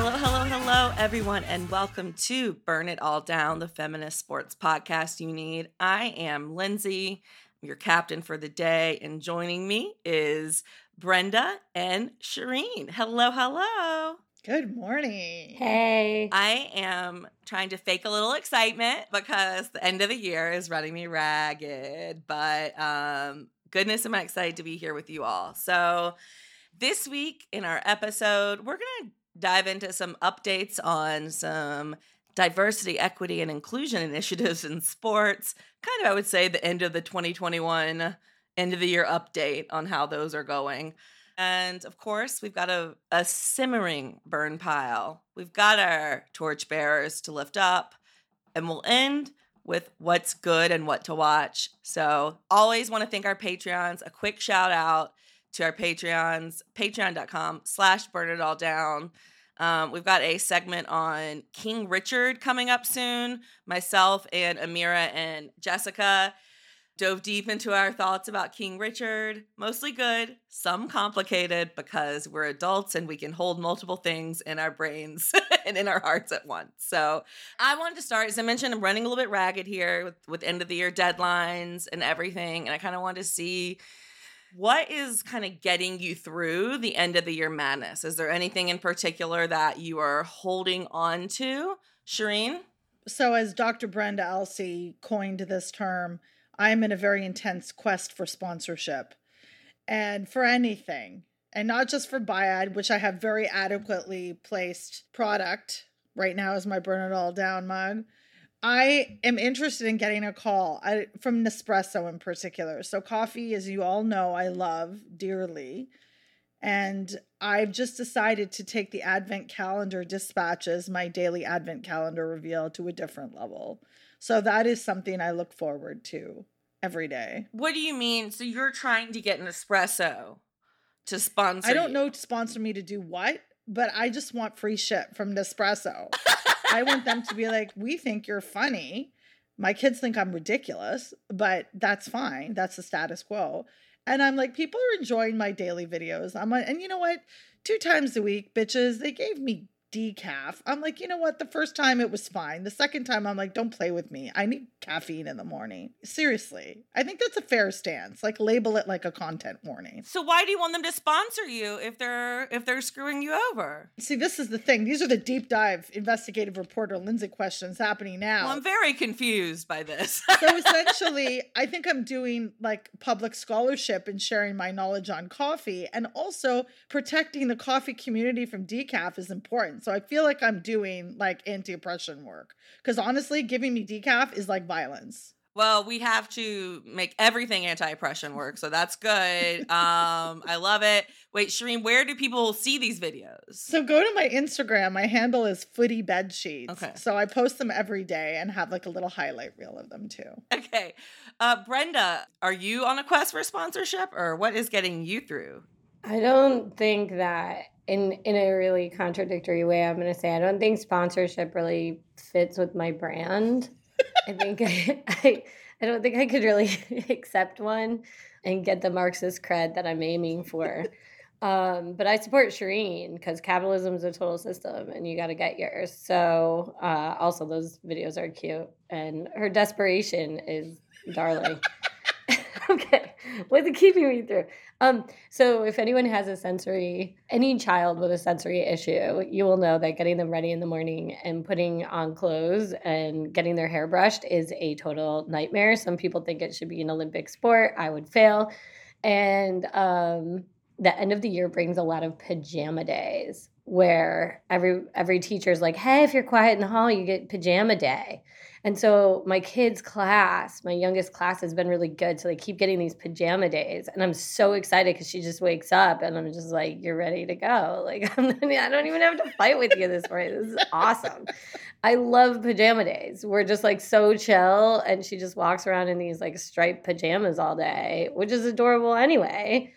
Hello, hello, hello, everyone, and welcome to Burn It All Down, the feminist sports podcast you need. I am Lindsay, your captain for the day, and joining me is Brenda and Shireen. Hello, hello. Good morning. Hey. I am trying to fake a little excitement because the end of the year is running me ragged, but um, goodness, am I excited to be here with you all. So, this week in our episode, we're going to dive into some updates on some diversity, equity, and inclusion initiatives in sports. Kind of, I would say, the end of the 2021 end of the year update on how those are going. And of course, we've got a, a simmering burn pile. We've got our torchbearers to lift up, and we'll end with what's good and what to watch. So, always want to thank our Patreons. A quick shout out to our Patreons, patreon.com slash burn it all down. Um, we've got a segment on King Richard coming up soon. Myself and Amira and Jessica dove deep into our thoughts about King Richard. Mostly good, some complicated because we're adults and we can hold multiple things in our brains and in our hearts at once. So I wanted to start, as I mentioned, I'm running a little bit ragged here with, with end of the year deadlines and everything. And I kind of wanted to see what is kind of getting you through the end of the year madness? Is there anything in particular that you are holding on to? Shireen? So, as Dr. Brenda Elsey coined this term, I'm in a very intense quest for sponsorship and for anything, and not just for BIAD, which I have very adequately placed product right now as my Burn It All Down mug. I am interested in getting a call I, from Nespresso in particular. So, coffee, as you all know, I love dearly. And I've just decided to take the Advent calendar dispatches, my daily Advent calendar reveal, to a different level. So, that is something I look forward to every day. What do you mean? So you're trying to get Nespresso to sponsor I don't you? know to sponsor me to do what, but I just want free shit from Nespresso. I want them to be like, we think you're funny. My kids think I'm ridiculous, but that's fine. That's the status quo. And I'm like, people are enjoying my daily videos. I'm like, and you know what? Two times a week, bitches, they gave me decaf. I'm like, you know what? The first time it was fine. The second time, I'm like, don't play with me. I need caffeine in the morning. Seriously. I think that's a fair stance. Like, label it like a content warning. So why do you want them to sponsor you if they're if they're screwing you over? See, this is the thing. These are the deep dive investigative reporter Lindsay questions happening now. Well, I'm very confused by this. so essentially, I think I'm doing like public scholarship and sharing my knowledge on coffee, and also protecting the coffee community from decaf is important. So I feel like I'm doing like anti oppression work because honestly, giving me decaf is like violence. well, we have to make everything anti-oppression work, so that's good. Um, I love it. Wait, Shireen, where do people see these videos? So go to my Instagram. My handle is footy bed sheets. Okay. So I post them every day and have like a little highlight reel of them too. Okay. Uh, Brenda, are you on a quest for sponsorship or what is getting you through? I don't think that in in a really contradictory way I'm going to say I don't think sponsorship really fits with my brand. I think I, I I don't think I could really accept one and get the Marxist cred that I'm aiming for. Um, but I support Shireen because capitalism is a total system and you got to get yours. So, uh, also, those videos are cute and her desperation is darling. okay, what's keeping me through? Um, so if anyone has a sensory, any child with a sensory issue, you will know that getting them ready in the morning and putting on clothes and getting their hair brushed is a total nightmare. Some people think it should be an Olympic sport. I would fail. And um, the end of the year brings a lot of pajama days where every every teacher's like, "Hey, if you're quiet in the hall, you get pajama day." And so my kids' class, my youngest class, has been really good. So they keep getting these pajama days, and I'm so excited because she just wakes up and I'm just like, "You're ready to go!" Like I don't even have to fight with you this morning. This is awesome. I love pajama days. We're just like so chill, and she just walks around in these like striped pajamas all day, which is adorable anyway.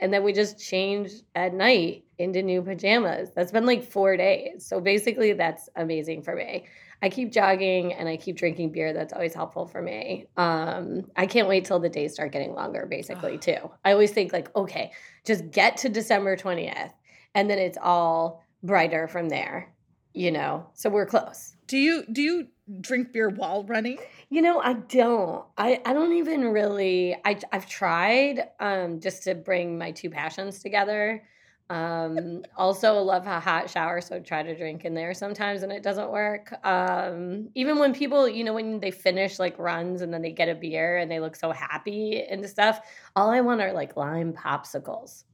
And then we just change at night into new pajamas. That's been like four days. So basically, that's amazing for me. I keep jogging and I keep drinking beer. That's always helpful for me. Um, I can't wait till the days start getting longer, basically, too. I always think, like, okay, just get to December 20th, and then it's all brighter from there, you know? So we're close. Do you do you drink beer while running? You know, I don't. I, I don't even really. I I've tried um, just to bring my two passions together. Um, also love a hot shower, so try to drink in there sometimes, and it doesn't work. Um, even when people, you know, when they finish like runs and then they get a beer and they look so happy and stuff, all I want are like lime popsicles.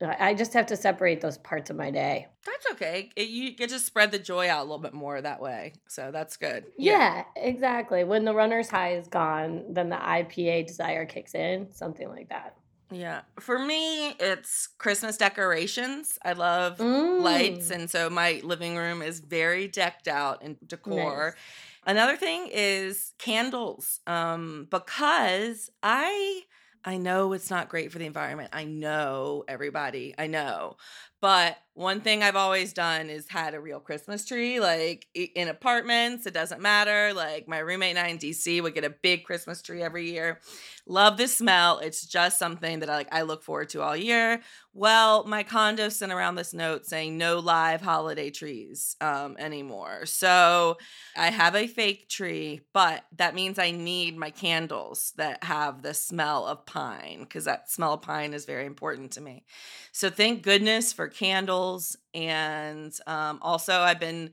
I just have to separate those parts of my day. That's okay. It, you get to spread the joy out a little bit more that way. So that's good. Yeah, exactly. When the runner's high is gone, then the IPA desire kicks in, something like that. Yeah. For me, it's Christmas decorations. I love lights. Mm. And so my living room is very decked out in decor. Nice. Another thing is candles. Um, because I I know it's not great for the environment. I know everybody. I know. But one thing I've always done is had a real Christmas tree, like in apartments. It doesn't matter. Like my roommate and I in DC would get a big Christmas tree every year. Love the smell. It's just something that I like. I look forward to all year. Well, my condo sent around this note saying no live holiday trees um, anymore. So I have a fake tree, but that means I need my candles that have the smell of pine because that smell of pine is very important to me. So thank goodness for candles. And um, also, I've been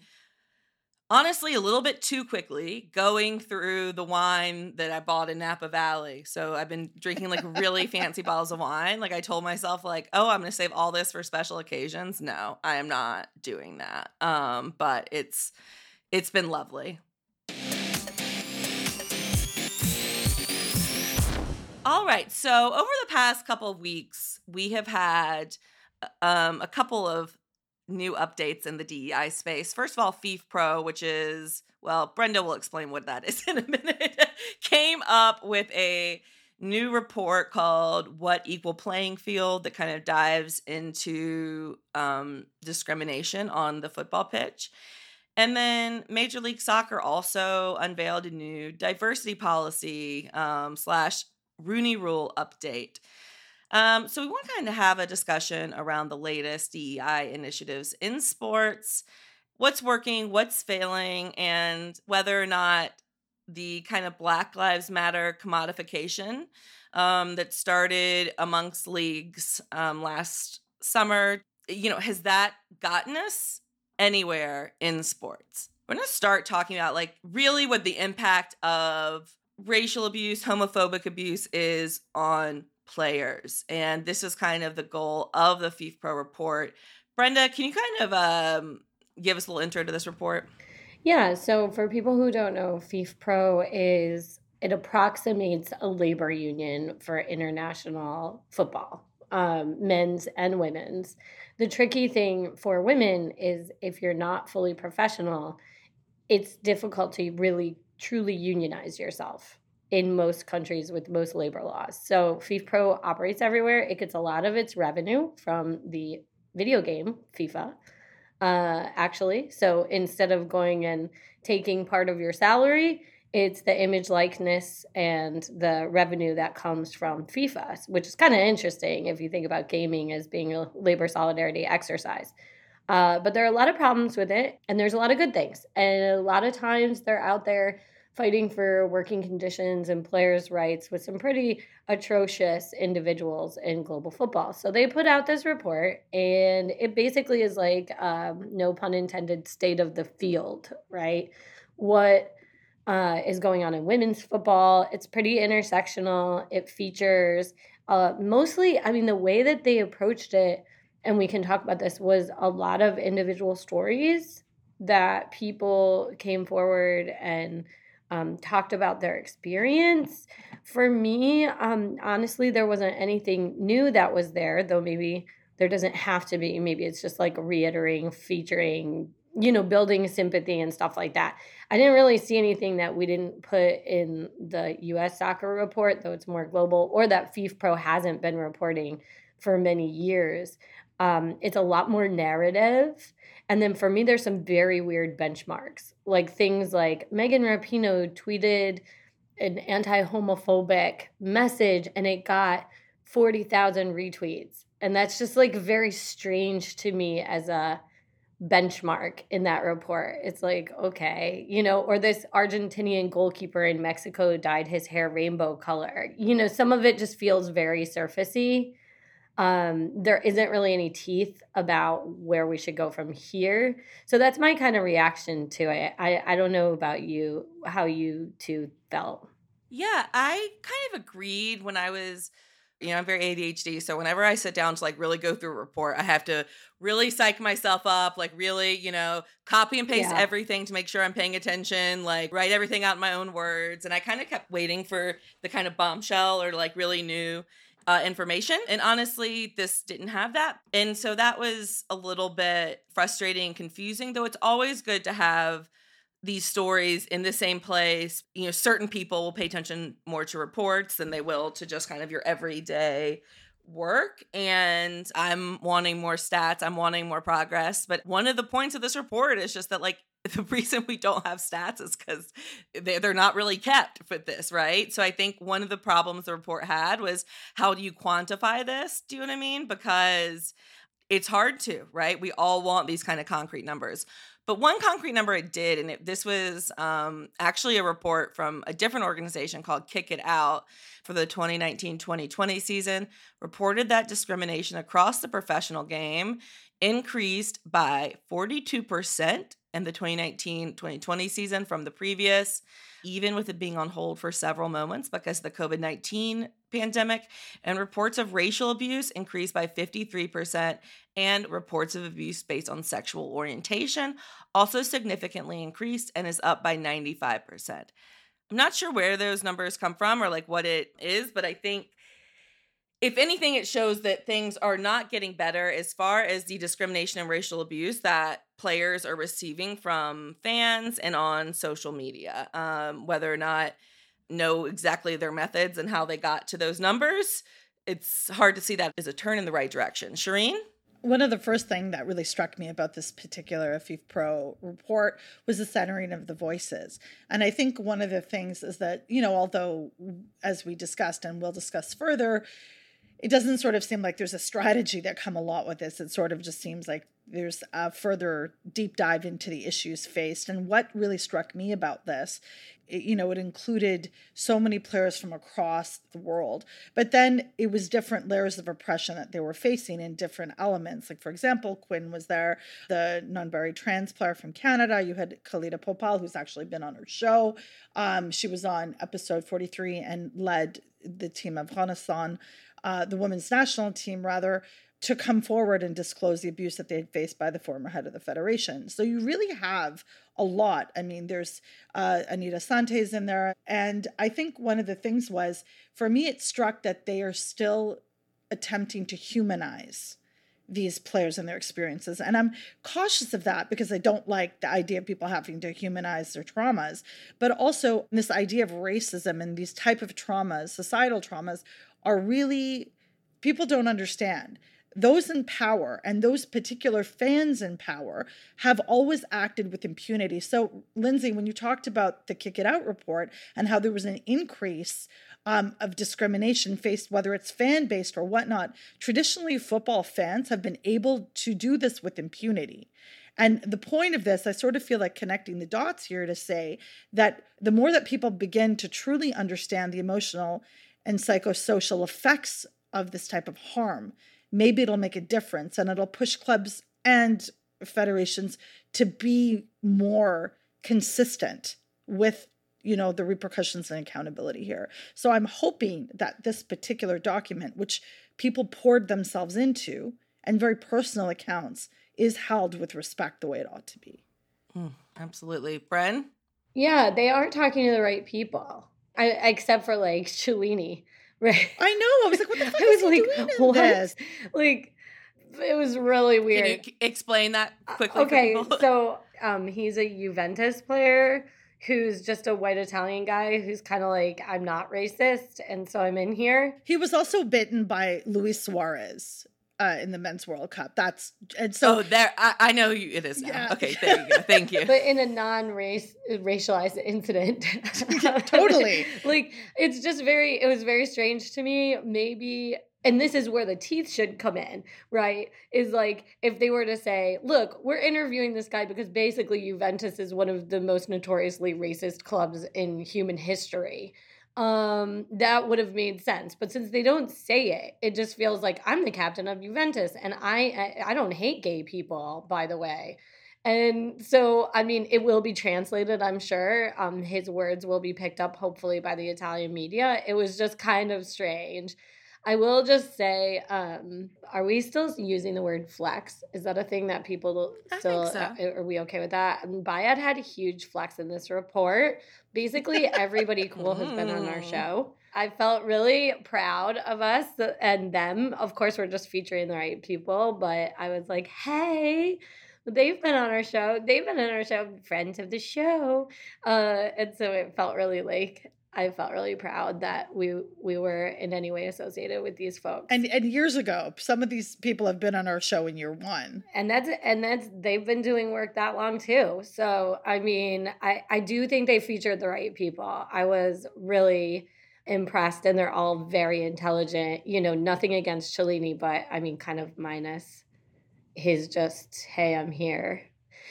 honestly a little bit too quickly going through the wine that I bought in Napa Valley. So I've been drinking like really fancy bottles of wine. Like I told myself like, "Oh, I'm going to save all this for special occasions." No, I am not doing that. Um, but it's it's been lovely. All right. So over the past couple of weeks, we have had um, a couple of new updates in the DEI space. First of all, FIF Pro, which is, well, Brenda will explain what that is in a minute, came up with a new report called What Equal Playing Field that kind of dives into um, discrimination on the football pitch. And then Major League Soccer also unveiled a new diversity policy um, slash Rooney Rule update. Um, so we want to kind of have a discussion around the latest DEI initiatives in sports, what's working, what's failing, and whether or not the kind of Black Lives Matter commodification um, that started amongst leagues um, last summer, you know, has that gotten us anywhere in sports? We're going to start talking about like really what the impact of racial abuse, homophobic abuse is on players. And this is kind of the goal of the FIF Pro report. Brenda, can you kind of um, give us a little intro to this report? Yeah, so for people who don't know, FIF Pro is it approximates a labor union for international football, um, men's and women's. The tricky thing for women is if you're not fully professional, it's difficult to really truly unionize yourself in most countries with most labor laws. So FIF Pro operates everywhere. It gets a lot of its revenue from the video game FIFA uh, actually. So instead of going and taking part of your salary, it's the image likeness and the revenue that comes from FIFA, which is kind of interesting if you think about gaming as being a labor solidarity exercise. Uh, but there are a lot of problems with it, and there's a lot of good things. And a lot of times they're out there fighting for working conditions and players' rights with some pretty atrocious individuals in global football. So they put out this report, and it basically is like, um, no pun intended, state of the field, right? What uh, is going on in women's football? It's pretty intersectional. It features uh, mostly, I mean, the way that they approached it, and we can talk about this, was a lot of individual stories that people came forward and um, talked about their experience. For me, um, honestly, there wasn't anything new that was there, though maybe there doesn't have to be. Maybe it's just like reiterating, featuring, you know, building sympathy and stuff like that. I didn't really see anything that we didn't put in the US soccer report, though it's more global, or that FIF Pro hasn't been reporting for many years. Um, it's a lot more narrative. And then for me, there's some very weird benchmarks, like things like Megan Rapinoe tweeted an anti homophobic message and it got 40,000 retweets. And that's just like very strange to me as a benchmark in that report. It's like, okay, you know, or this Argentinian goalkeeper in Mexico dyed his hair rainbow color. You know, some of it just feels very surfacey. Um, there isn't really any teeth about where we should go from here. So that's my kind of reaction to it. I, I don't know about you, how you two felt. Yeah, I kind of agreed when I was, you know, I'm very ADHD. So whenever I sit down to like really go through a report, I have to really psych myself up, like really, you know, copy and paste Yeah. everything to make sure I'm paying attention, like write everything out in my own words. And I kind of kept waiting for the kind of bombshell or like really new uh, information. And honestly, this didn't have that. And so that was a little bit frustrating and confusing, though it's always good to have these stories in the same place. You know, certain people will pay attention more to reports than they will to just kind of your everyday work and I'm wanting more stats, I'm wanting more progress, but one of the points of this report is just that like the reason we don't have stats is they they're not really kept with this, right? So I think one of the problems the report had was how do you quantify this? Do you know what I mean? Because it's hard to, right? We all want these kind of concrete numbers. But one concrete number it did, and it, this was um, actually a report from a different organization called Kick It Out for the 2019 2020 season, reported that discrimination across the professional game increased by 42% in the 2019 2020 season from the previous, even with it being on hold for several moments because of the COVID 19 pandemic. And reports of racial abuse increased by 53%, and reports of abuse based on sexual orientation also significantly increased and is up by 95%. I'm not sure where those numbers come from or like what it is, but I think if anything, it shows that things are not getting better as far as the discrimination and racial abuse that players are receiving from fans and on social media. Um, whether or not know exactly their methods and how they got to those numbers, it's hard to see that as a turn in the right direction. Shireen? One of the first thing that really struck me about this particular AFIF Pro report was the centering of the voices. And I think one of the things is that, you know, although as we discussed and we'll discuss further, it doesn't sort of seem like there's a strategy that come a lot with this. It sort of just seems like there's a further deep dive into the issues faced. And what really struck me about this, it, you know, it included so many players from across the world, but then it was different layers of oppression that they were facing in different elements. Like, for example, Quinn was there, the non-binary trans player from Canada. You had Khalida Popal, who's actually been on her show. Um, she was on episode 43 and led the team of Renaissance uh, the women's national team, rather, to come forward and disclose the abuse that they had faced by the former head of the federation. So you really have a lot. I mean, there's uh, Anita Asante in there. And I think one of the things was, for me, it struck that they are still attempting to humanize these players and their experiences. And I'm cautious of that because I don't like the idea of people having to humanize their traumas, but also this idea of racism and these type of traumas, societal traumas are really people don't understand. Those in power and those particular fans in power have always acted with impunity. So, Lindsay, when you talked about the Kick It Out report and how there was an increase um, of discrimination faced, whether it's fan based or whatnot, traditionally football fans have been able to do this with impunity. And the point of this, I sort of feel like connecting the dots here to say that the more that people begin to truly understand the emotional and psychosocial effects of this type of harm, maybe it'll make a difference and it'll push clubs and federations to be more consistent with you know the repercussions and accountability here so i'm hoping that this particular document which people poured themselves into and very personal accounts is held with respect the way it ought to be Mm, absolutely. Bren? Yeah, they aren't talking to the right people. I, except for like Chiellini, right? i know i was like what the fuck I is was he like, doing in what? this Like, it was really Can weird. you explain that quickly? for okay, so um, he's a Juventus player who's just a white Italian guy who's kind of like, I'm not racist, and so I'm in here. he was also bitten by luis suarez uh, in the men's World Cup. That's and so oh, there. I, I know you, it is now. Yeah. Okay, there you go. Thank you. but in a non-race racialized incident Yeah, totally. like it's just very it was very strange to me maybe and this is where the teeth should come in right is like if they were to say look we're interviewing this guy because basically juventus is one of the most notoriously racist clubs in human history um that would have made sense but since they don't say it it just feels like i'm the captain of juventus and i i, don't hate gay people by the way and so, I mean, it will be translated, I'm sure. Um, his words will be picked up, hopefully, by the Italian media. It was just kind of strange. I will just say, um, are we still using the word flex? Is that a thing that people I still think so. are we okay with that? And BIAD had a huge flex in this report. Basically, everybody cool has been on our Mm. show. I felt really proud of us and them. Of course, we're just featuring the right people, but I was like, hey, they've been on our show. They've been on our show, friends of the show. Uh, and so it felt really like I felt really proud that we we were in any way associated with these folks. and and years ago, some of these people have been on our show in year one. and that's and that's they've been doing work that long too so i mean i i do think they featured the right people i was really impressed and they're all very intelligent you know nothing against Chiellini, but i mean kind of minus his just hey i'm here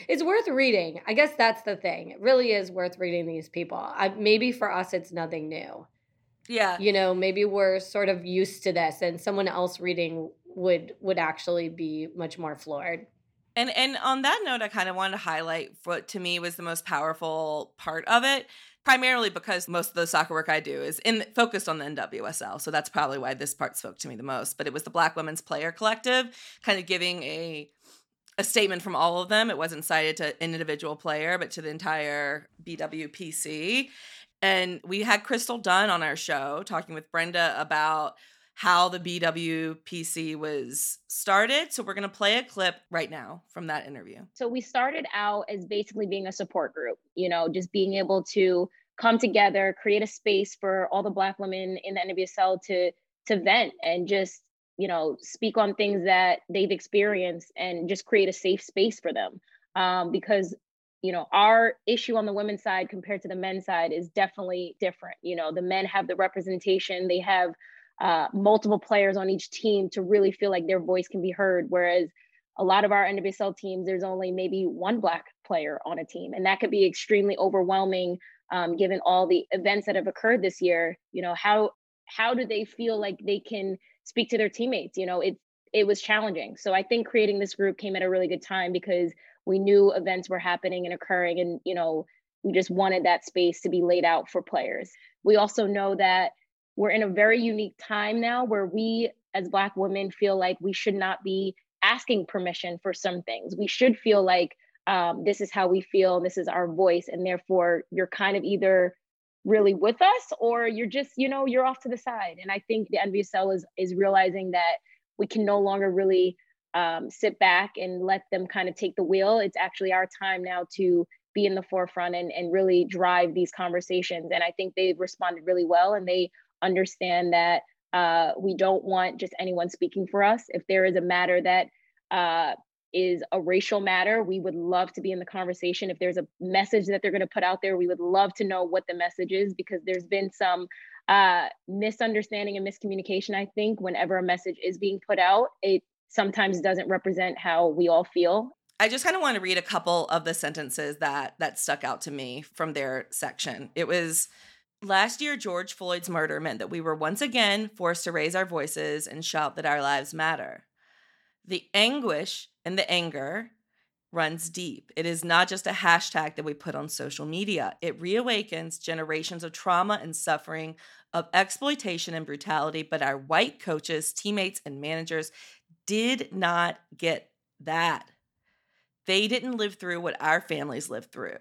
it's worth reading i guess that's the thing it really is worth reading these people I, maybe for us it's nothing new yeah. you know maybe we're sort of used to this and someone else reading would would actually be much more floored And and on that note, I kind of wanted to highlight what to me was the most powerful part of it, primarily because most of the soccer work I do is in focused on the NWSL. So that's probably why this part spoke to me the most. But it was the Black Women's Player Collective, kind of giving a a statement from all of them. It wasn't cited to an individual player, but to the entire BWPC. And we had Crystal Dunn on our show talking with Brenda about how the BWPC was started. So we're going to play a clip right now from that interview. So we started out as basically being a support group, you know, just being able to come together, create a space for all the Black women in the NWSL to to vent and just, you know, speak on things that they've experienced and just create a safe space for them. Um, because you know our issue on the women's side compared to the men's side is definitely different. You know, the men have the representation, they have uh, multiple players on each team to really feel like their voice can be heard, whereas a lot of our NWSL teams, there's only maybe one black player on a team, and that could be extremely overwhelming um, given all the events that have occurred this year. You know, how how do they feel like they can speak to their teammates? You know, it it was challenging. So I think creating this group came at a really good time because we knew events were happening and occurring, and you know, we just wanted that space to be laid out for players. We also know that we're in a very unique time now where we as black women feel like we should not be asking permission for some things we should feel like um, this is how we feel this is our voice and therefore you're kind of either really with us or you're just you know you're off to the side. And i think the NWSL is is realizing that we can no longer really um, sit back and let them kind of take the wheel. It's actually our time now to be in the forefront and, and really drive these conversations. And i think they've responded really well and they understand that uh, we don't want just anyone speaking for us. If there is a matter that uh, is a racial matter, we would love to be in the conversation. If there's a message that they're going to put out there, we would love to know what the message is because there's been some uh, misunderstanding and miscommunication. I think whenever a message is being put out, it sometimes doesn't represent how we all feel. I just kind of want to read a couple of the sentences that that stuck out to me from their section. It was Last year, George Floyd's murder meant that we were once again forced to raise our voices and shout that our lives matter. The anguish and the anger runs deep. It is not just a hashtag that we put on social media, it reawakens generations of trauma and suffering, of exploitation and brutality. But our white coaches, teammates, and managers did not get that. They didn't live through what our families lived through.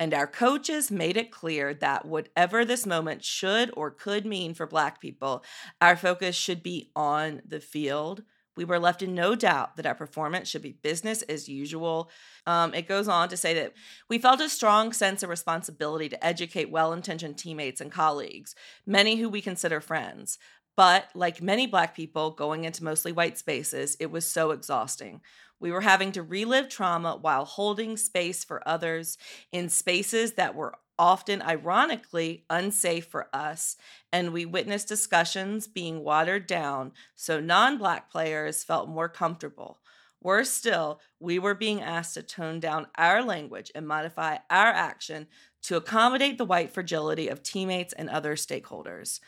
And our coaches made it clear that whatever this moment should or could mean for Black people, our focus should be on the field. We were left in no doubt that our performance should be business as usual. Um, it goes on to say that we felt a strong sense of responsibility to educate well intentioned teammates and colleagues, many who we consider friends. But like many Black people going into mostly white spaces, it was so exhausting. We were having to relive trauma while holding space for others in spaces that were often ironically unsafe for us, and we witnessed discussions being watered down so non Black players felt more comfortable. Worse still, we were being asked to tone down our language and modify our action to accommodate the white fragility of teammates and other stakeholders.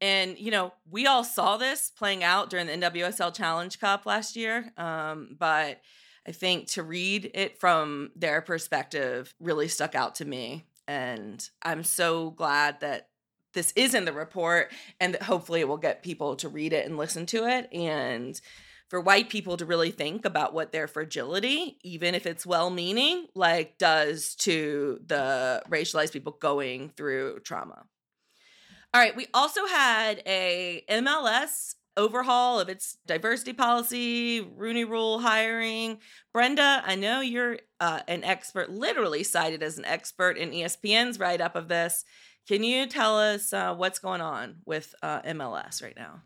And, you know, we all saw this playing out during the NWSL Challenge Cup last year. Um, but I think to read it from their perspective really stuck out to me. And I'm so glad that this is in the report and that hopefully it will get people to read it and listen to it. And for white people to really think about what their fragility, even if it's well meaning, like does to the racialized people going through trauma. All right, we also had a MLS overhaul of its diversity policy, Rooney Rule hiring. Brenda, I know you're uh, an expert, literally cited as an expert in ESPN's write up of this. Can you tell us uh, what's going on with uh, MLS right now?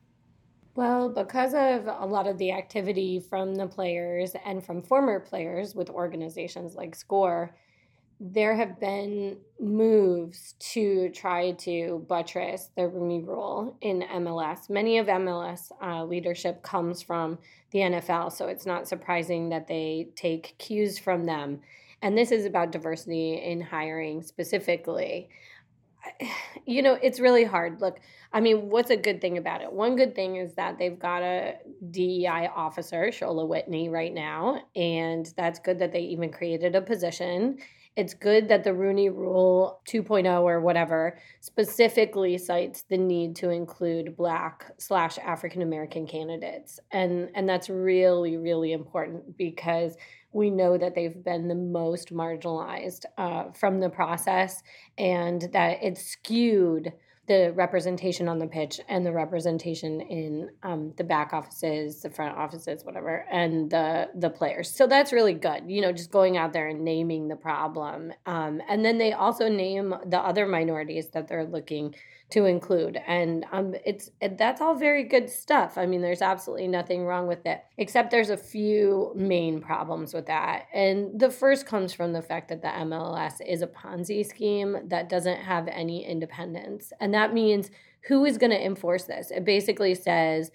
Well, because of a lot of the activity from the players and from former players with organizations like SCORE, there have been moves to try to buttress the Rooney Rule in MLS. Many of MLS uh, leadership comes from the NFL, so it's not surprising that they take cues from them. And this is about diversity in hiring specifically. You know, it's really hard. Look, I mean, what's a good thing about it? One good thing is that they've got a DEI officer, Sola Winley, right now, and that's good that they even created a position it's good that the Rooney Rule 2.0 or whatever specifically cites the need to include Black slash African American candidates, and and that's really really important because we know that they've been the most marginalized uh, from the process, and that it's skewed the representation on the pitch and the representation in um, the back offices, the front offices, whatever, and the the players. So that's really good. You know, just going out there and naming the problem, um, and then they also name the other minorities that they're looking to include and um it's it, that's all very good stuff. I mean there's absolutely nothing wrong with it except there's a few main problems with that. And the first comes from the fact that the mls is a ponzi scheme that doesn't have any independence. And that means who is going to enforce this? It basically says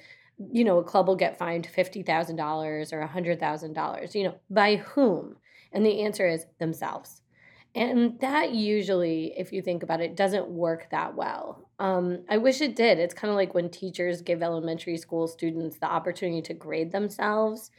you know a club will get fined $50000 or $100000 you know by whom? And the answer is themselves and that usually, if you think about it, doesn't work that well. Um, I wish it did. It's kind of like when teachers give elementary school students the opportunity to grade themselves.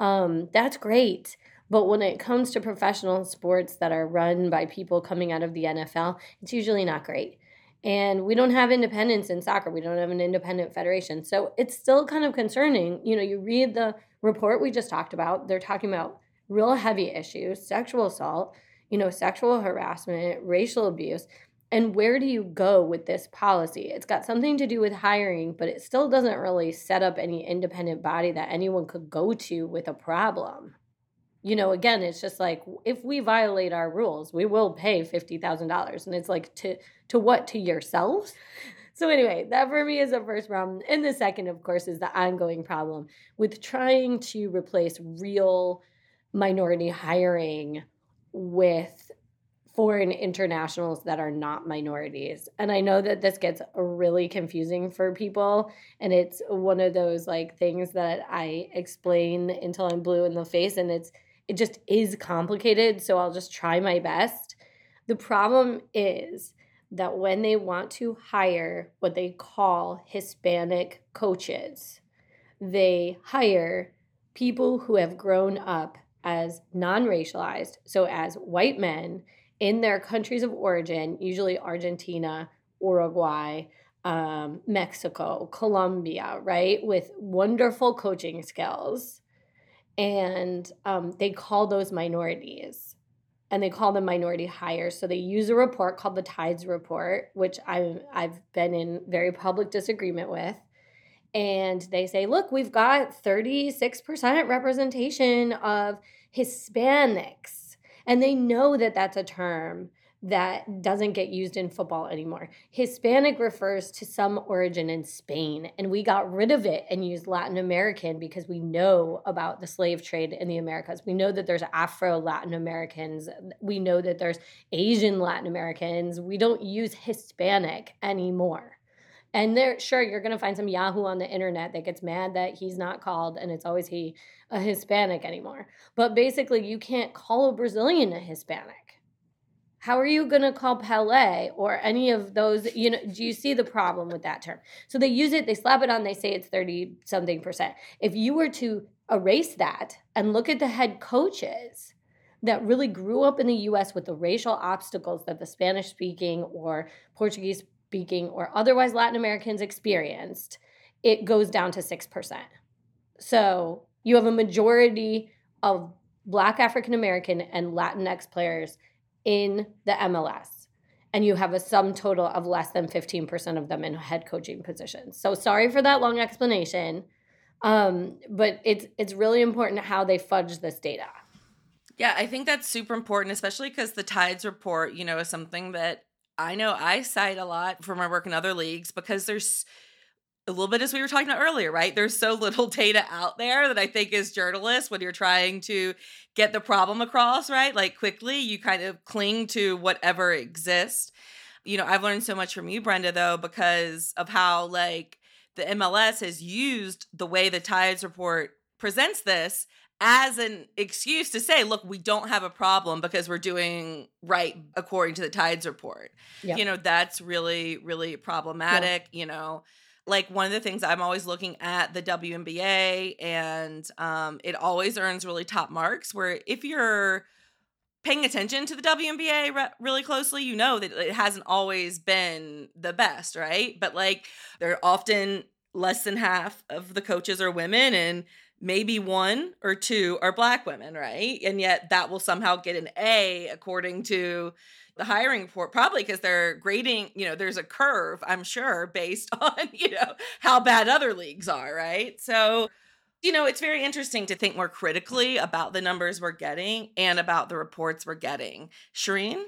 Um, that's great. But when it comes to professional sports that are run by people coming out of the NFL, it's usually not great. And we don't have independence in soccer. We don't have an independent federation. So it's still kind of concerning. You know, you read the report we just talked about, they're talking about real heavy issues, sexual assault you know, sexual harassment, racial abuse. And where do you go with this policy? It's got something to do with hiring, but it still doesn't really set up any independent body that anyone could go to with a problem. You know, again, it's just like if we violate our rules, we will pay $50,000. And it's like to to what to yourselves? So anyway, that for me is the first problem. And the second, of course, is the ongoing problem with trying to replace real minority hiring with foreign internationals that are not minorities. And I know that this gets really confusing for people. And it's one of those like things that I explain until I'm blue in the face. And it's it just is complicated. So I'll just try my best. The problem is that when they want to hire what they call Hispanic coaches, they hire people who have grown up as non racialized, so as white men in their countries of origin, usually Argentina, Uruguay, um, Mexico, Colombia, right, with wonderful coaching skills. And um, they call those minorities and they call them minority hires. So they use a report called the Tides Report, which I've, I've been in very public disagreement with. And they say, look, we've got 36% representation of Hispanics. And they know that that's a term that doesn't get used in football anymore. Hispanic refers to some origin in Spain, and we got rid of it and used Latin American because we know about the slave trade in the Americas. We know that there's Afro Latin Americans. We know that there's Asian Latin Americans. We don't use Hispanic anymore. And there, sure, you're going to find some Yahoo on the internet that gets mad that he's not called, and it's always he, a Hispanic anymore. But basically, you can't call a Brazilian a Hispanic. How are you going to call Pele or any of those? You know, do you see the problem with that term? So they use it, they slap it on, they say it's 30 something percent. If you were to erase that and look at the head coaches, that really grew up in the US with the racial obstacles that the Spanish speaking or Portuguese speaking or otherwise Latin Americans experienced, it goes down to 6%. So you have a majority of Black African American and Latinx players in the MLS. And you have a sum total of less than 15% of them in head coaching positions. So sorry for that long explanation. Um, but it's it's really important how they fudge this data. Yeah, I think that's super important, especially because the Tides report, you know, is something that I know I cite a lot for my work in other leagues because there's a little bit as we were talking about earlier, right? There's so little data out there that I think as journalists, when you're trying to get the problem across, right? Like quickly, you kind of cling to whatever exists. You know, I've learned so much from you, Brenda, though, because of how like the MLS has used the way the Tides report presents this as an excuse to say, look, we don't have a problem because we're doing right according to the Tides report. Yeah. You know, that's really, really problematic. You know, like one of the things I'm always looking at the WNBA, and um, it always earns really top marks. Where if you're paying attention to the WNBA re- really closely, you know that it hasn't always been the best, right? But like, they're often less than half of the coaches are women, and maybe one or two are black women, right? And yet that will somehow get an A according to the hiring report, probably because they're grading, you know, there's a curve, I'm sure, based on, you know, how bad other leagues are, right? So, you know, it's very interesting to think more critically about the numbers we're getting and about the reports we're getting. Shireen?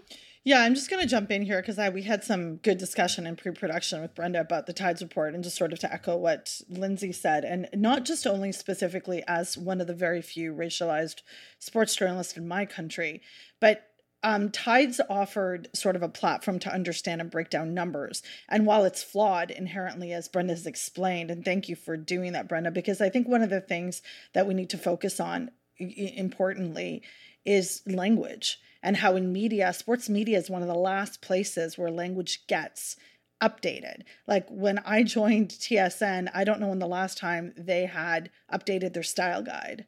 Yeah, I'm just going to jump in here because we had some good discussion in pre-production with Brenda about the Tides report, and just sort of to echo what Lindsay said, and not just only specifically as one of the very few racialized sports journalists in my country, but um, Tides offered sort of a platform to understand and break down numbers. And while it's flawed inherently, as Brenda has explained, and thank you for doing that, Brenda, because I think one of the things that we need to focus on importantly is language and how in media, sports media is one of the last places where language gets updated. Like when I joined TSN, I don't know when the last time they had updated their style guide.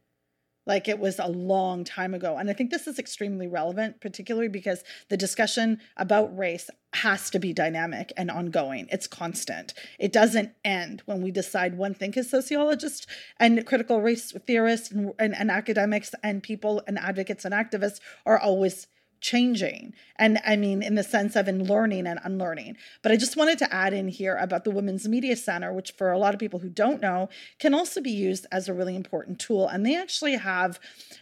Like it was a long time ago. And I think this is extremely relevant, particularly because the discussion about race has to be dynamic and ongoing. It's constant. It doesn't end when we decide one thing as sociologists and critical race theorists and, and, and academics and people and advocates and activists are always changing. And i mean in the sense of in learning and unlearning. But i just wanted to add in here about the women's media center which for a lot of people who don't know can also be used as a really important tool. And they actually have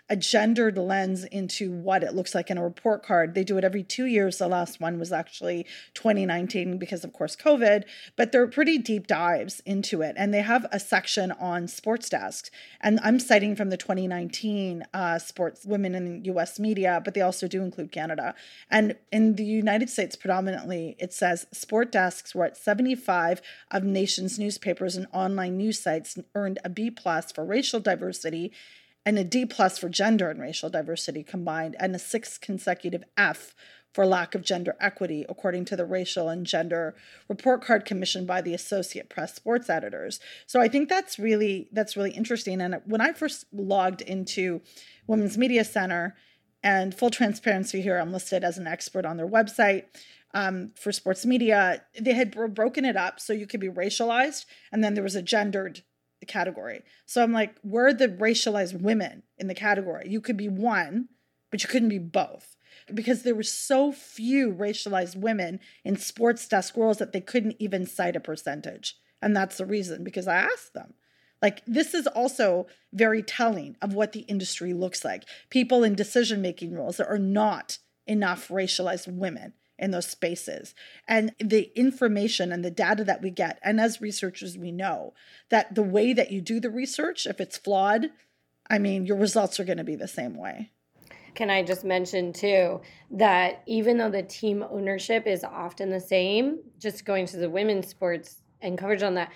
a gendered lens into what it looks like in a report card. They do it every two years. The last one was actually 2019 because of course covid. But they're pretty deep dives into it. And they have a section on sports desks and i'm citing from the 2019 uh, sports women in us media but they also do include canada and in the united states predominantly it says sport desks were at 75 of nation's newspapers and online news sites earned a b plus for racial diversity and a D plus for gender and racial diversity combined, and a sixth consecutive F for lack of gender equity, according to the Racial and Gender Report Card commissioned by the Associate Press sports editors. So I think that's really that's really interesting. And when I first logged into Women's Media Center, and full transparency here, I'm listed as an expert on their website. Um, for sports media, they had bro- broken it up so you could be racialized, and then there was a gendered category. So I'm like, where are the racialized women in the category? You could be one, but you couldn't be both because there were so few racialized women in sports desk roles that they couldn't even cite a percentage. And that's the reason because I asked them. Like, this is also very telling of what the industry looks like. People in decision making roles there are not enough racialized women in those spaces. And the information and the data that we get, and as researchers, we know that the way that you do the research, if it's flawed, I mean, your results are going to be the same way. Can I just mention too that even though the team ownership is often the same, just going to the women's sports and coverage on that,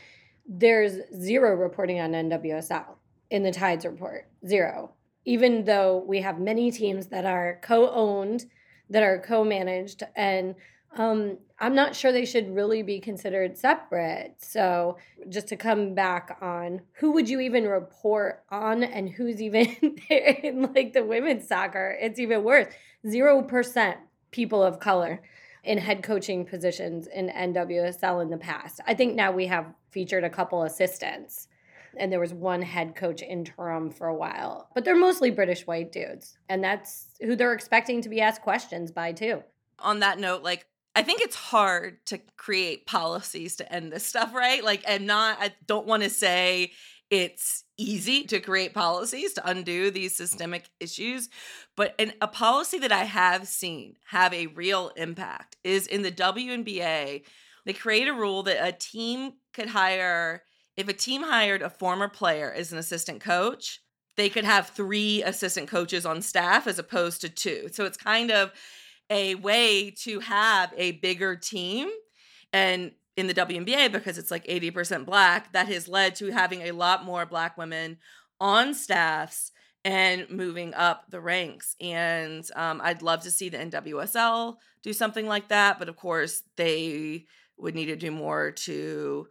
there's zero reporting on NWSL in the Tides report. Zero. Even though we have many teams that are co owned, that are co managed, and um, I'm not sure they should really be considered separate. So, just to come back on who would you even report on and who's even there in like the women's soccer, it's even worse. 0% people of color in head coaching positions in NWSL in the past. I think now we have featured a couple assistants and there was one head coach interim for a while. But they're mostly British white dudes, and that's who they're expecting to be asked questions by too. On that note, like I think it's hard to create policies to end this stuff, right? Like, and not, I don't want to say it's easy to create policies to undo these systemic issues, but an, a policy that I have seen have a real impact is in the WNBA. They create a rule that a team could hire, if a team hired a former player as an assistant coach, they could have three assistant coaches on staff as opposed to two. So it's kind of, a way to have a bigger team and in the WNBA because it's like 80% black that has led to having a lot more black women on staffs and moving up the ranks and um, I'd love to see the NWSL do something like that but of course they would need to do more to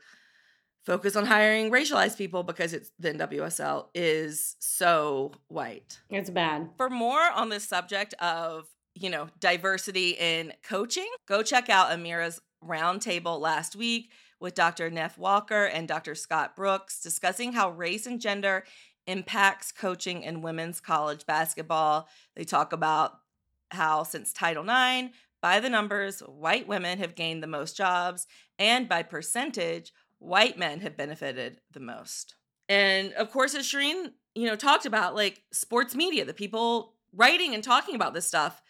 focus on hiring racialized people because it's the NWSL is so white. It's bad. For more on this subject of you know, diversity in coaching, go check out Amira's roundtable last week with Dr. Neff Walker and Dr. Scott Brooks discussing how race and gender impacts coaching in women's college basketball. They talk about how since Title IX, by the numbers, white women have gained the most jobs, and by percentage, white men have benefited the most. And of course, as Shireen, you know, talked about, like sports media, the people writing and talking about this stuff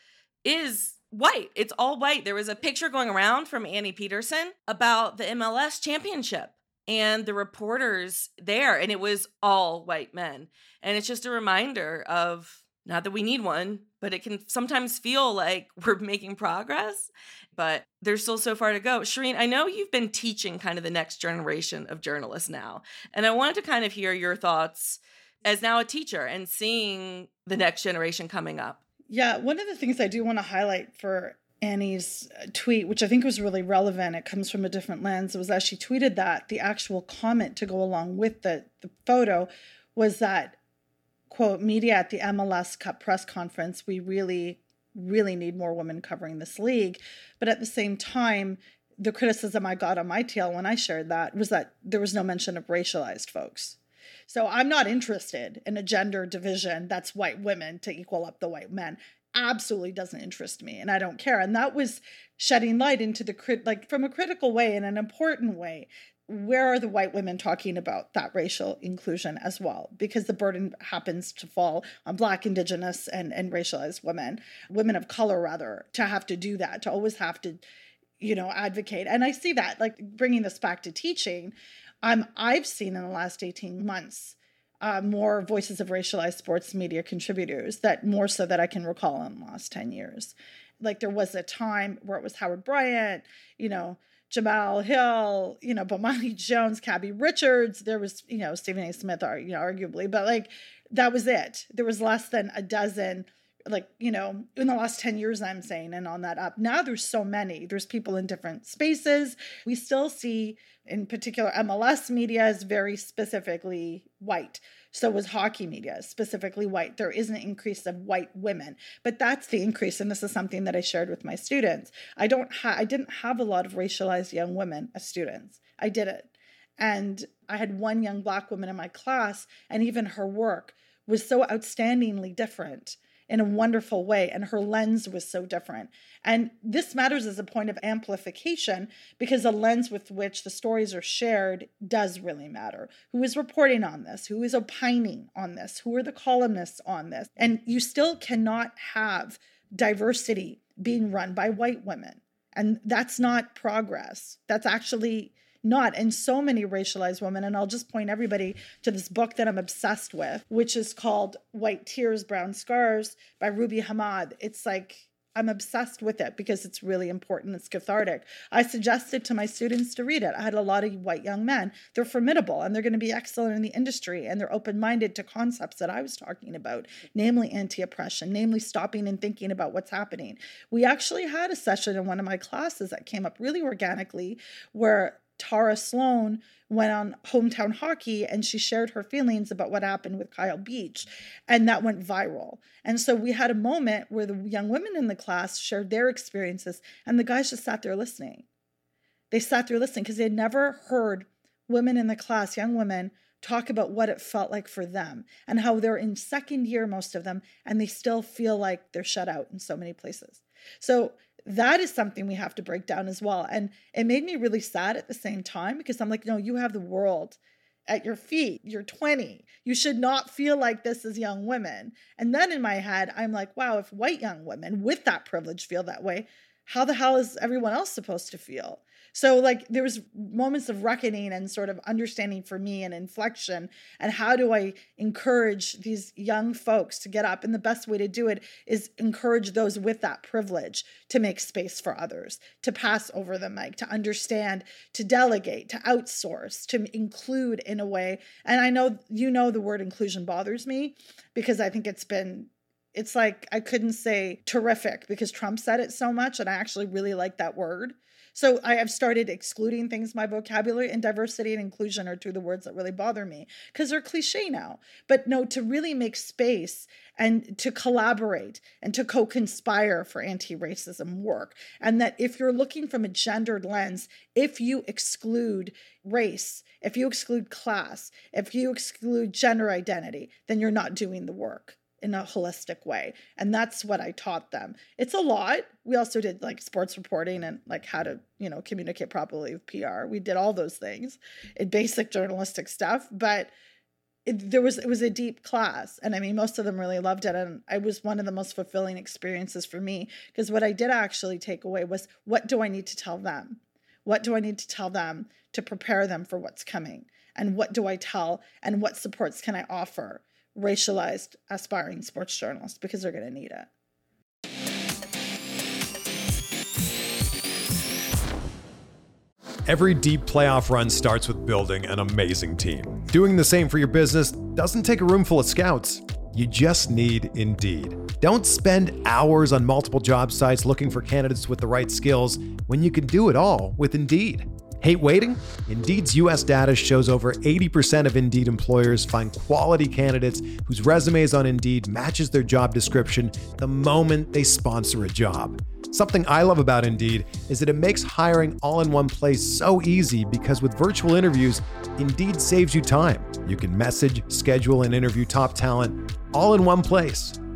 is white. It's all white. There was a picture going around from Annie Peterson about the MLS championship and the reporters there, and it was all white men. And it's just a reminder of not that we need one, but it can sometimes feel like we're making progress, but there's still so far to go. Shireen, I know you've been teaching kind of the next generation of journalists now, and I wanted to kind of hear your thoughts as now a teacher and seeing the next generation coming up. Yeah, one of the things I do want to highlight for Annie's uh, tweet, which I think was really relevant, it comes from a different lens, was as she tweeted that, the actual comment to go along with the, the photo was that, quote, media at the MLS Cup press conference, we really, really need more women covering this league. But at the same time, the criticism I got on my tail when I shared that was that there was no mention of racialized folks. So I'm not interested in a gender division that's white women to equal up the white men. Absolutely doesn't interest me, and I don't care. And that was shedding light into the crit, like from a critical way in an important way. Where are the white women talking about that racial inclusion as well? Because the burden happens to fall on Black, Indigenous, and, and racialized women, women of color, rather, to have to do that, to always have to you know advocate and i see that like bringing this back to teaching um, I've seen in the last 18 months uh, more voices of racialized sports media contributors that more so that I can recall in the last 10 years. Like there was a time where it was Howard Bryant, you know, Jemele Hill, you know, Bomani Jones, Cabbie Richards. There was, you know, Stephen A. Smith, you know, arguably, but like that was it. There was less than a dozen like you know in the last 10 years i'm saying and on that up now there's so many there's people in different spaces we still see in particular MLS media is very specifically white. So was hockey media specifically white. There is an increase of white women, but that's the increase, and this is something that I shared with my students. I don't ha- I didn't have a lot of racialized young women as students. I didn't, and I had one young black woman in my class, and even her work was so outstandingly different in a wonderful way, and her lens was so different. And this matters as a point of amplification because the lens with which the stories are shared does really matter. Who is reporting on this? Who is opining on this? Who are the columnists on this? And you still cannot have diversity being run by white women. And that's not progress. That's actually not. And so many racialized women, and I'll just point everybody to this book that I'm obsessed with, which is called White Tears, Brown Scars by Ruby Hamad. It's like, I'm obsessed with it because it's really important. It's cathartic. I suggested to my students to read it. I had a lot of white young men. They're formidable and they're going to be excellent in the industry and they're open minded to concepts that I was talking about, namely anti oppression, namely stopping and thinking about what's happening. We actually had a session in one of my classes that came up really organically where Tara Slone went on hometown hockey and she shared her feelings about what happened with Kyle Beach. And that went viral. And so we had a moment where the young women in the class shared their experiences and the guys just sat there listening. They sat there listening because they had never heard women in the class, young women, talk about what it felt like for them and how they're in second year, most of them, and they still feel like they're shut out in so many places. So that is something we have to break down as well. And it made me really sad at the same time because I'm like, no, you have the world at your feet. You're 20. You should not feel like this as young women. And then in my head, I'm like, wow, if white young women with that privilege feel that way, how the hell is everyone else supposed to feel? So like there was moments of reckoning and sort of understanding for me and inflection and how do I encourage these young folks to get up and the best way to do it is encourage those with that privilege to make space for others, to pass over the mic, to understand, to delegate, to outsource, to include in a way. And I know you know the word inclusion bothers me because I think it's been it's like I couldn't say terrific because Trump said it so much, and I actually really like that word. So I have started excluding things my vocabulary and diversity and inclusion are two of the words that really bother me because they're cliche now. But no, to really make space and to collaborate and to co-conspire for anti-racism work. And that if you're looking from a gendered lens, if you exclude race, if you exclude class, if you exclude gender identity, then you're not doing the work in a holistic way. And that's what I taught them. It's a lot. We also did like sports reporting and like how to, you know, communicate properly with PR. We did all those things in basic journalistic stuff, but it, there was it was a deep class and i mean most of them really loved it and it was one of the most fulfilling experiences for me because what i did actually take away was what do i need to tell them what do i need to tell them to prepare them for what's coming and what do i tell and what supports can i offer racialized aspiring sports journalists because they're going to need it. Every deep playoff run starts with building an amazing team. Doing the same for your business doesn't take a room full of scouts. You just need Indeed. Don't spend hours on multiple job sites looking for candidates with the right skills when you can do it all with Indeed. Hate waiting? Indeed's US data shows over 80% of Indeed employers find quality candidates whose resumes on Indeed matches their job description the moment they sponsor a job. Something I love about Indeed is that it makes hiring all in one place so easy because with virtual interviews, Indeed saves you time. You can message, schedule, and interview top talent all in one place.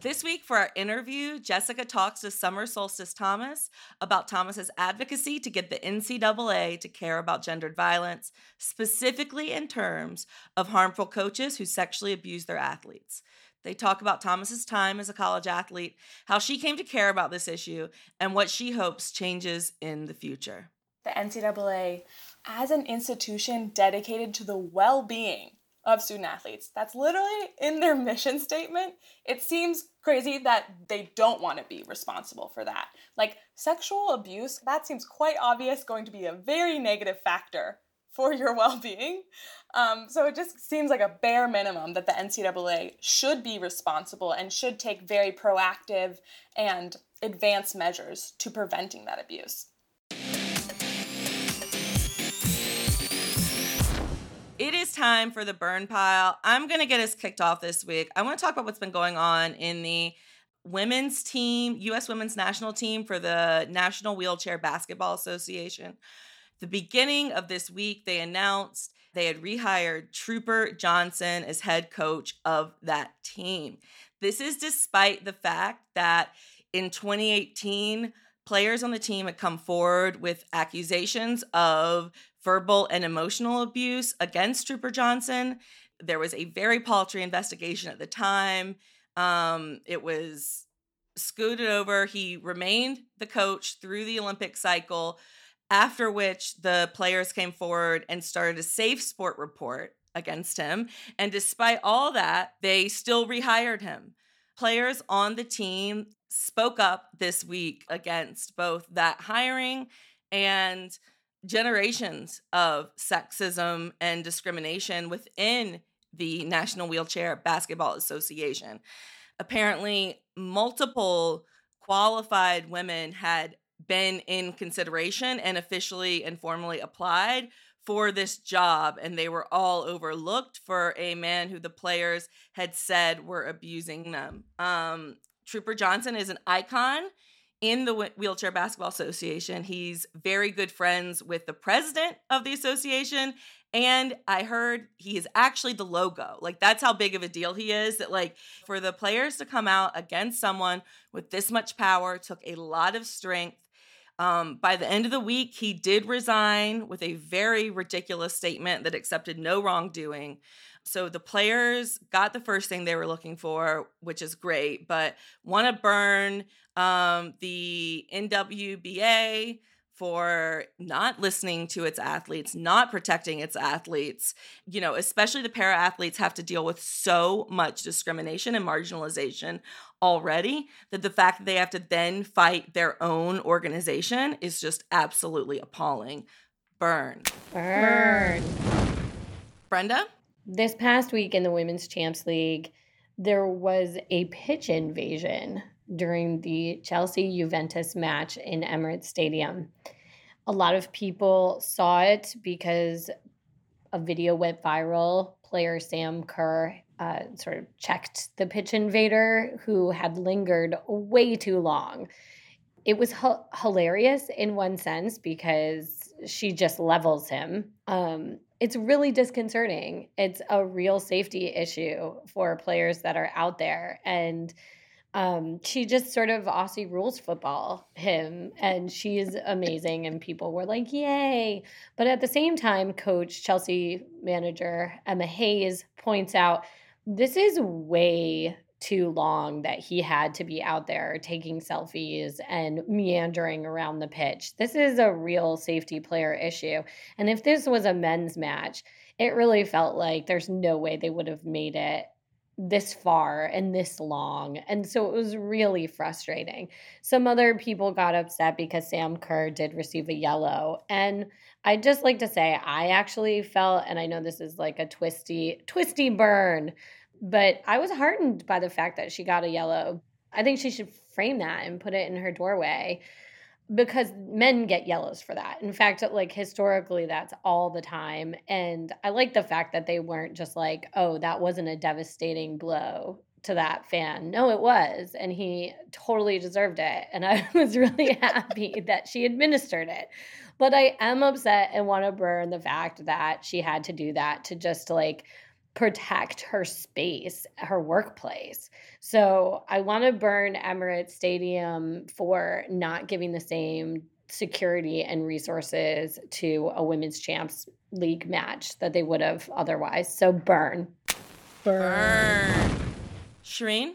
This week for our interview, Jessica talks to Summer Solstice Thomas about Thomas's advocacy to get the NCAA to care about gendered violence, specifically in terms of harmful coaches who sexually abuse their athletes. They talk about Thomas's time as a college athlete, how she came to care about this issue, and what she hopes changes in the future. The NCAA as an institution dedicated to the well-being of student athletes. That's literally in their mission statement. It seems crazy that they don't want to be responsible for that. Like sexual abuse, that seems quite obvious going to be a very negative factor for your well being. Um, so it just seems like a bare minimum that the NCAA should be responsible and should take very proactive and advanced measures to preventing that abuse. Time for the burn pile. I'm going to get us kicked off this week. I want to talk about what's been going on in the women's team, U.S. women's national team for the National Wheelchair Basketball Association. The beginning of this week, they announced they had rehired Trooper Johnson as head coach of that team. This is despite the fact that in 2018, players on the team had come forward with accusations of verbal and emotional abuse against Trooper Johnson. There was a very paltry investigation at the time. Um, it was scooted over. He remained the coach through the Olympic cycle, after which the players came forward and started a safe sport report against him. And despite all that, they still rehired him. Players on the team spoke up this week against both that hiring and generations of sexism and discrimination within the National Wheelchair Basketball Association. Apparently, multiple qualified women had been in consideration and officially and formally applied for this job, and they were all overlooked for a man who the players had said were abusing them. Um, Trooper Johnson is an icon in the Wheelchair Basketball Association. He's very good friends with the president of the association. And I heard he is actually the logo. Like, that's how big of a deal he is. That, like, for the players to come out against someone with this much power took a lot of strength. Um, by the end of the week, he did resign with a very ridiculous statement that accepted no wrongdoing. So the players got the first thing they were looking for, which is great, but want to burn um, the NWBA for not listening to its athletes, not protecting its athletes. You know, especially the para athletes have to deal with so much discrimination and marginalization already that the fact that they have to then fight their own organization is just absolutely appalling. Burn. Burn. Brenda? This past week in the Women's Champs League, there was a pitch invasion during the Chelsea Juventus match in Emirates Stadium. A lot of people saw it because a video went viral. Player Sam Kerr uh, sort of checked the pitch invader who had lingered way too long. It was h- hilarious in one sense because she just levels him. Um, it's really disconcerting. It's a real safety issue for players that are out there. And um, she just sort of Aussie rules football him, and she's amazing. And people were like, "Yay!" But at the same time, coach Chelsea manager Emma Hayes points out this is way too long that he had to be out there taking selfies and meandering around the pitch. This is a real safety player issue. And if this was a men's match, it really felt like there's no way they would have made it this far and this long. And so it was really frustrating. Some other people got upset because Sam Kerr did receive a yellow. And I'd just like to say I actually felt and I know this is like a twisty twisty burn, but I was heartened by the fact that she got a yellow. I think she should frame that and put it in her doorway because men get yellows for that. In fact, like historically, that's all the time. And I like the fact that they weren't just like, oh, that wasn't a devastating blow to that fan. No, it was. And he totally deserved it. And I was really happy that she administered it. But I am upset and want to burn the fact that she had to do that to just like protect her space, her workplace. So I want to burn Emirates Stadium for not giving the same security and resources to a women's champs league match that they would have otherwise. So burn. Burn. Shireen?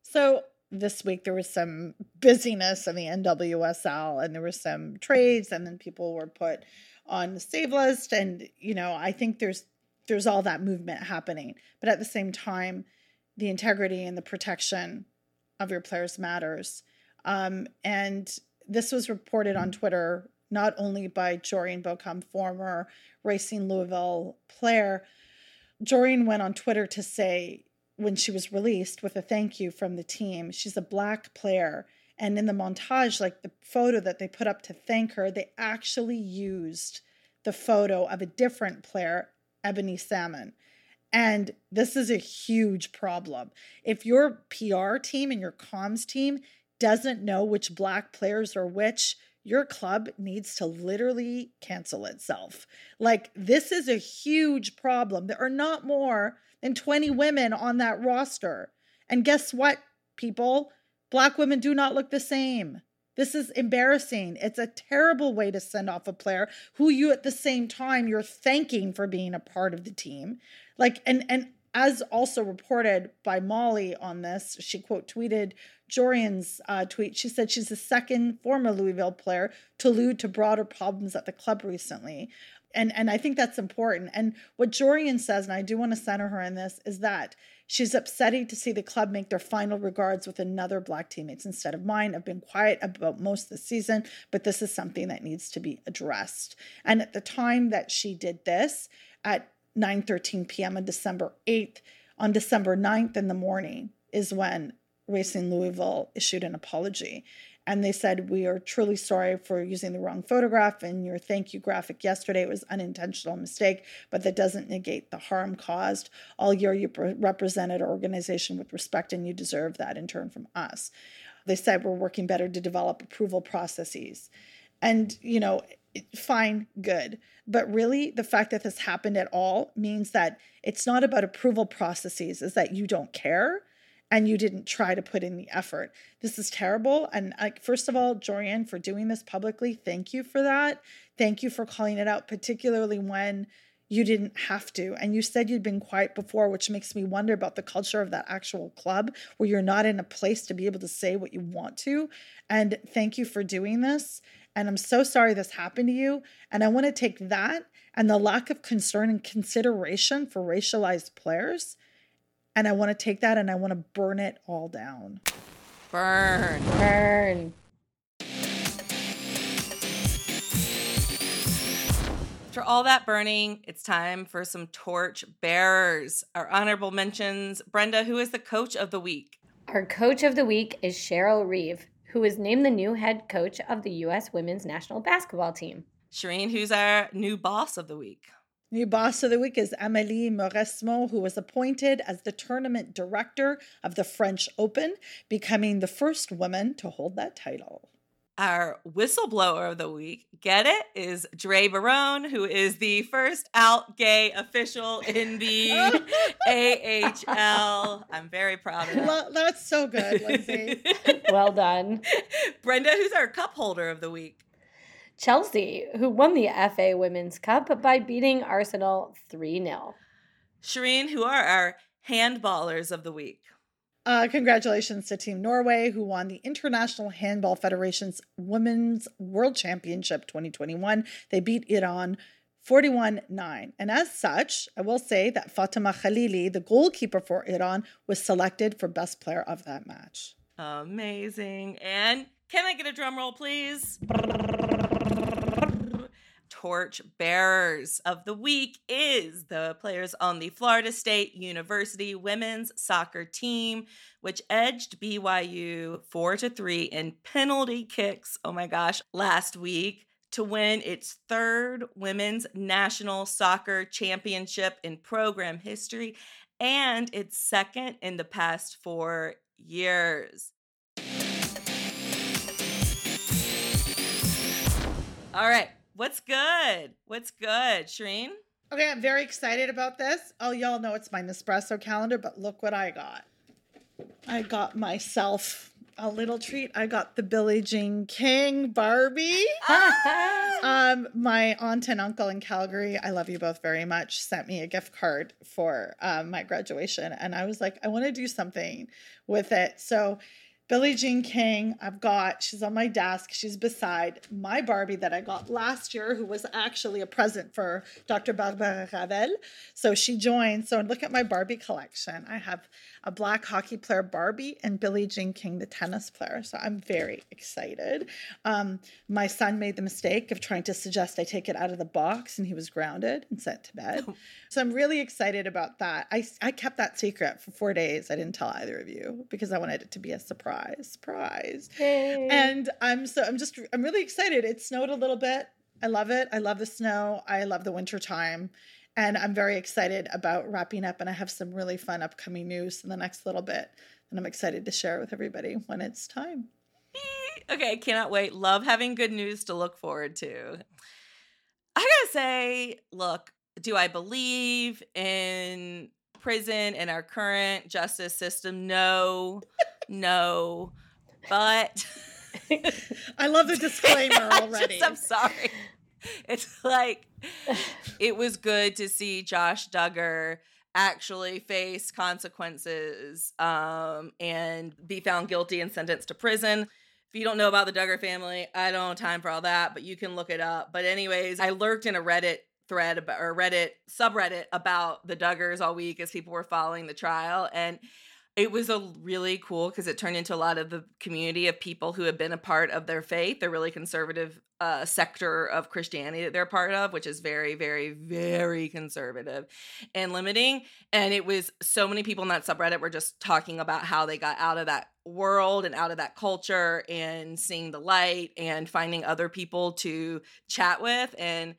So this week there was some busyness in the NWSL and there were some trades and then people were put on the save list and you know I think there's there's all that movement happening but at the same time the integrity and the protection of your players matters um, and this was reported on Twitter not only by Jorian Baucom former Racing Louisville player Jorian went on Twitter to say when she was released with a thank you from the team. She's a black player. And in the montage, like the photo that they put up to thank her, they actually used the photo of a different player ebony salmon. And this is a huge problem. If your PR team and your comms team doesn't know which black players are which, your club needs to literally cancel itself. Like, this is a huge problem. There are not more than 20 women on that roster. And guess what, people? Black women do not look the same. This is embarrassing. It's a terrible way to send off a player who you at the same time you're thanking for being a part of the team. Like and and as also reported by Molly on this, she quote tweeted Jorian's uh, tweet. She said she's the second former Louisville player to allude to broader problems at the club recently. And, and I think that's important. And what Jorian says, and I do want to center her in this, is that she's upsetting to see the club make their final regards with another black teammates instead of mine. I've been quiet about most of the season, but this is something that needs to be addressed. And at the time that she did this, at 9 13 p.m. on December 8th, on December 9th in the morning, is when Racing Louisville issued an apology. And they said, We are truly sorry for using the wrong photograph in your thank you graphic yesterday. It was unintentional mistake, but that doesn't negate the harm caused. All year you represented our organization with respect, and you deserve that in turn from us. They said, We're working better to develop approval processes. And, you know, fine, good. But really, the fact that this happened at all means that it's not about approval processes, is that you don't care and you didn't try to put in the effort. This is terrible. And like, first of all, Jorian, for doing this publicly, thank you for that. Thank you for calling it out, particularly when you didn't have to. And you said you'd been quiet before, which makes me wonder about the culture of that actual club where you're not in a place to be able to say what you want to. And thank you for doing this. And I'm so sorry this happened to you. And I want to take that and the lack of concern and consideration for racialized players and I want to take that and I want to burn it all down. Burn. Burn. After all that burning, it's time for some torch bearers. Our honorable mentions Brenda, who is the coach of the week? Our coach of the week is Cheryl Reeve, who is named the new head coach of the U.S. women's national basketball team. Shireen, who's our new boss of the week? New boss of the week is Amélie Mauresmo, who was appointed as the tournament director of the French Open, becoming the first woman to hold that title. Our whistleblower of the week, get it, is Dre Barone, who is the first out gay official in the AHL. I'm very proud of that. Well, that's so good, Lindsay. Well done. Brenda, who's our cup holder of the week? Chelsea, who won the FA Women's Cup by beating Arsenal 3 0. Shireen, who are our handballers of the week? Uh, congratulations to Team Norway, who won the International Handball Federation's Women's World Championship 2021. They beat Iran 41 9. And as such, I will say that Fatima Khalili, the goalkeeper for Iran, was selected for Best Player of that match. Amazing. And can I get a drum roll, please? Torch bearers of the week is the players on the Florida State University women's soccer team, which edged BYU 4 to 3 in penalty kicks. Oh my gosh, last week to win its third women's national soccer championship in program history and its second in the past 4 years. All right. What's good? What's good, Shireen? Okay, I'm very excited about this. Oh, y'all know it's my Nespresso calendar, but look what I got. I got myself a little treat. I got the Billie Jean King Barbie. um, my aunt and uncle in Calgary, I love you both very much, sent me a gift card for um, my graduation. And I was like, I want to do something with it. So Billie Jean King, I've got, she's on my desk. She's beside my Barbie that I got last year, who was actually a present for Dr. Barbara Ravel. So she joined. So look at my Barbie collection. I have a black hockey player Barbie and Billie Jean King, the tennis player. So I'm very excited. Um, my son made the mistake of trying to suggest I take it out of the box, and he was grounded and sent to bed. So I'm really excited about that. I, I kept that secret for four days. I didn't tell either of you because I wanted it to be a surprise. Surprise. Yay. And I'm so I'm just I'm really excited. It snowed a little bit. I love it. I love the snow. I love the winter time. And I'm very excited about wrapping up, and I have some really fun upcoming news in the next little bit. And I'm excited to share with everybody when it's time. Okay, cannot wait. Love having good news to look forward to. I gotta say, look, do I believe in prison and our current justice system? No, no. But I love the disclaimer already. just- I'm sorry. It's like it was good to see Josh Duggar actually face consequences um, and be found guilty and sentenced to prison. If you don't know about the Duggar family, I don't have time for all that, but you can look it up. But anyways, I lurked in a Reddit thread about, or Reddit subreddit about the Duggars all week as people were following the trial and it was a really cool because it turned into a lot of the community of people who have been a part of their faith, the really conservative uh, sector of Christianity that they're part of, which is very, very, very conservative and limiting. And it was so many people in that subreddit were just talking about how they got out of that world and out of that culture and seeing the light and finding other people to chat with. And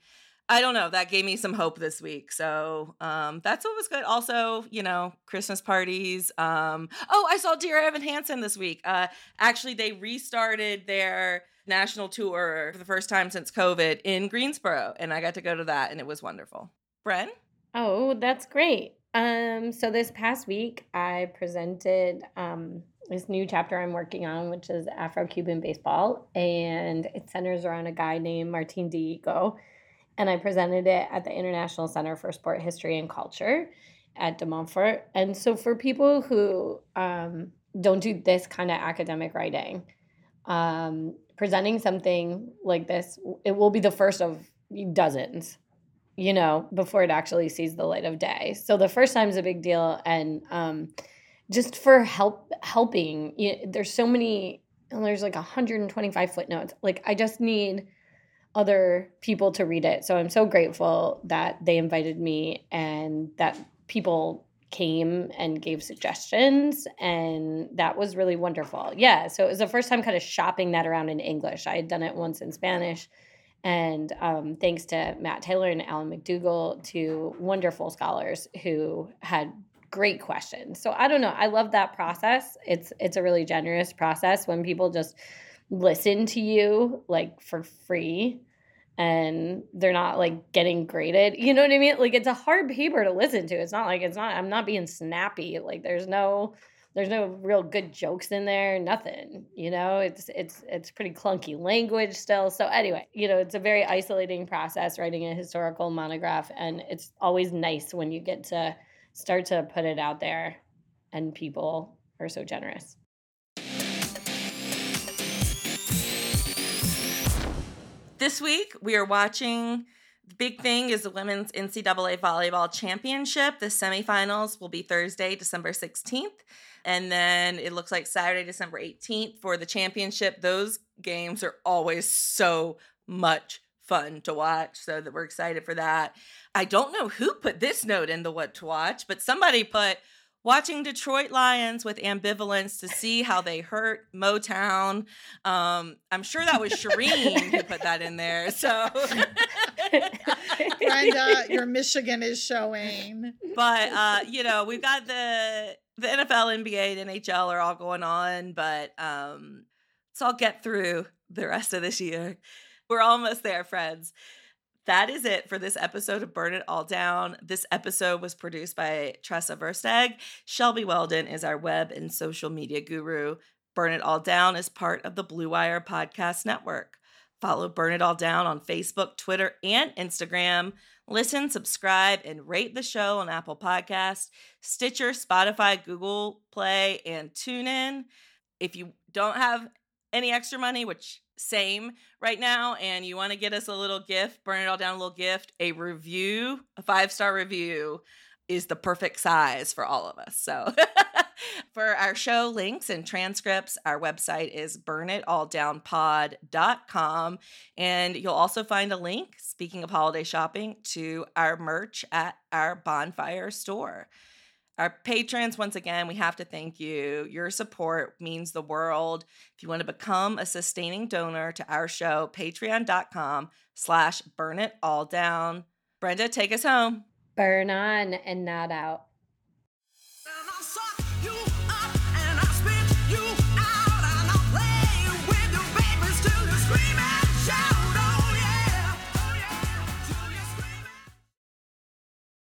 I don't know. That gave me some hope this week. So um, that's what was good. Also, you know, Christmas parties. Um, oh, I saw Dear Evan Hansen this week. Uh, actually, they restarted their national tour for the first time since COVID in Greensboro, and I got to go to that, and it was wonderful. Bren? Oh, that's great. Um, so this past week, I presented um, this new chapter I'm working on, which is Afro Cuban baseball, and it centers around a guy named Martin Dihigo. And I presented it at the International Center for Sport History and Culture at De Montfort. And so for people who um, don't do this kind of academic writing, um, presenting something like this, it will be the first of dozens you know, before it actually sees the light of day. So the first time is a big deal, and um, just for help helping, you there's so many. and There's like 125 footnotes. Like I just need other people to read it. So I'm so grateful that they invited me and that people came and gave suggestions and that was really wonderful. Yeah, so it was the first time kind of shopping that around in English. I had done it once in Spanish and um, thanks to Matt Taylor and Alan McDougall, two wonderful scholars who had great questions. So I don't know. I love that process. It's it's a really generous process when people just listen to you like for free and they're not like getting graded. You know what I mean? Like it's a hard paper to listen to. It's not like it's not I'm not being snappy. Like there's no there's no real good jokes in there nothing you know it's it's it's pretty clunky language still so anyway you know it's a very isolating process writing a historical monograph and it's always nice when you get to start to put it out there and people are so generous This week, we are watching. The big thing is the women's NCAA volleyball championship. The semifinals will be Thursday, December 16th. And then it looks like Saturday, December 18th for the championship. Those games are always so much fun to watch. So that we're excited for that. I don't know who put this note in the what to watch, but somebody put watching Detroit Lions with ambivalence to see how they hurt Motown. Um, I'm sure that was Shireen who put that in there. So, Brenda, your Michigan is showing. but uh, you know, we've got the the NFL, NBA, and NHL are all going on, but um, let's all get through the rest of this year. We're almost there, friends. That is it for this episode of Burn It All Down. This episode was produced by Tressa Versteg. Shelby Weldon is our web and social media guru. Burn It All Down is part of the Blue Wire Podcast Network. Follow Burn It All Down on Facebook, Twitter, and Instagram. Listen, subscribe, and rate the show on Apple Podcasts, Stitcher, Spotify, Google Play, and TuneIn. If you don't have any extra money, which same right now, and you want to get us a little gift, burn it all down a little gift, a review, a five star review is the perfect size for all of us. So for our show links and transcripts, our website is burnitalldownpod.com. And you'll also find a link, speaking of holiday shopping, to our merch at our bonfire store. Our patrons, once again, we have to thank you. Your support means the world. If you want to become a sustaining donor to our show, patreon.com slash burn it all down. Brenda, take us home. Burn on and not out.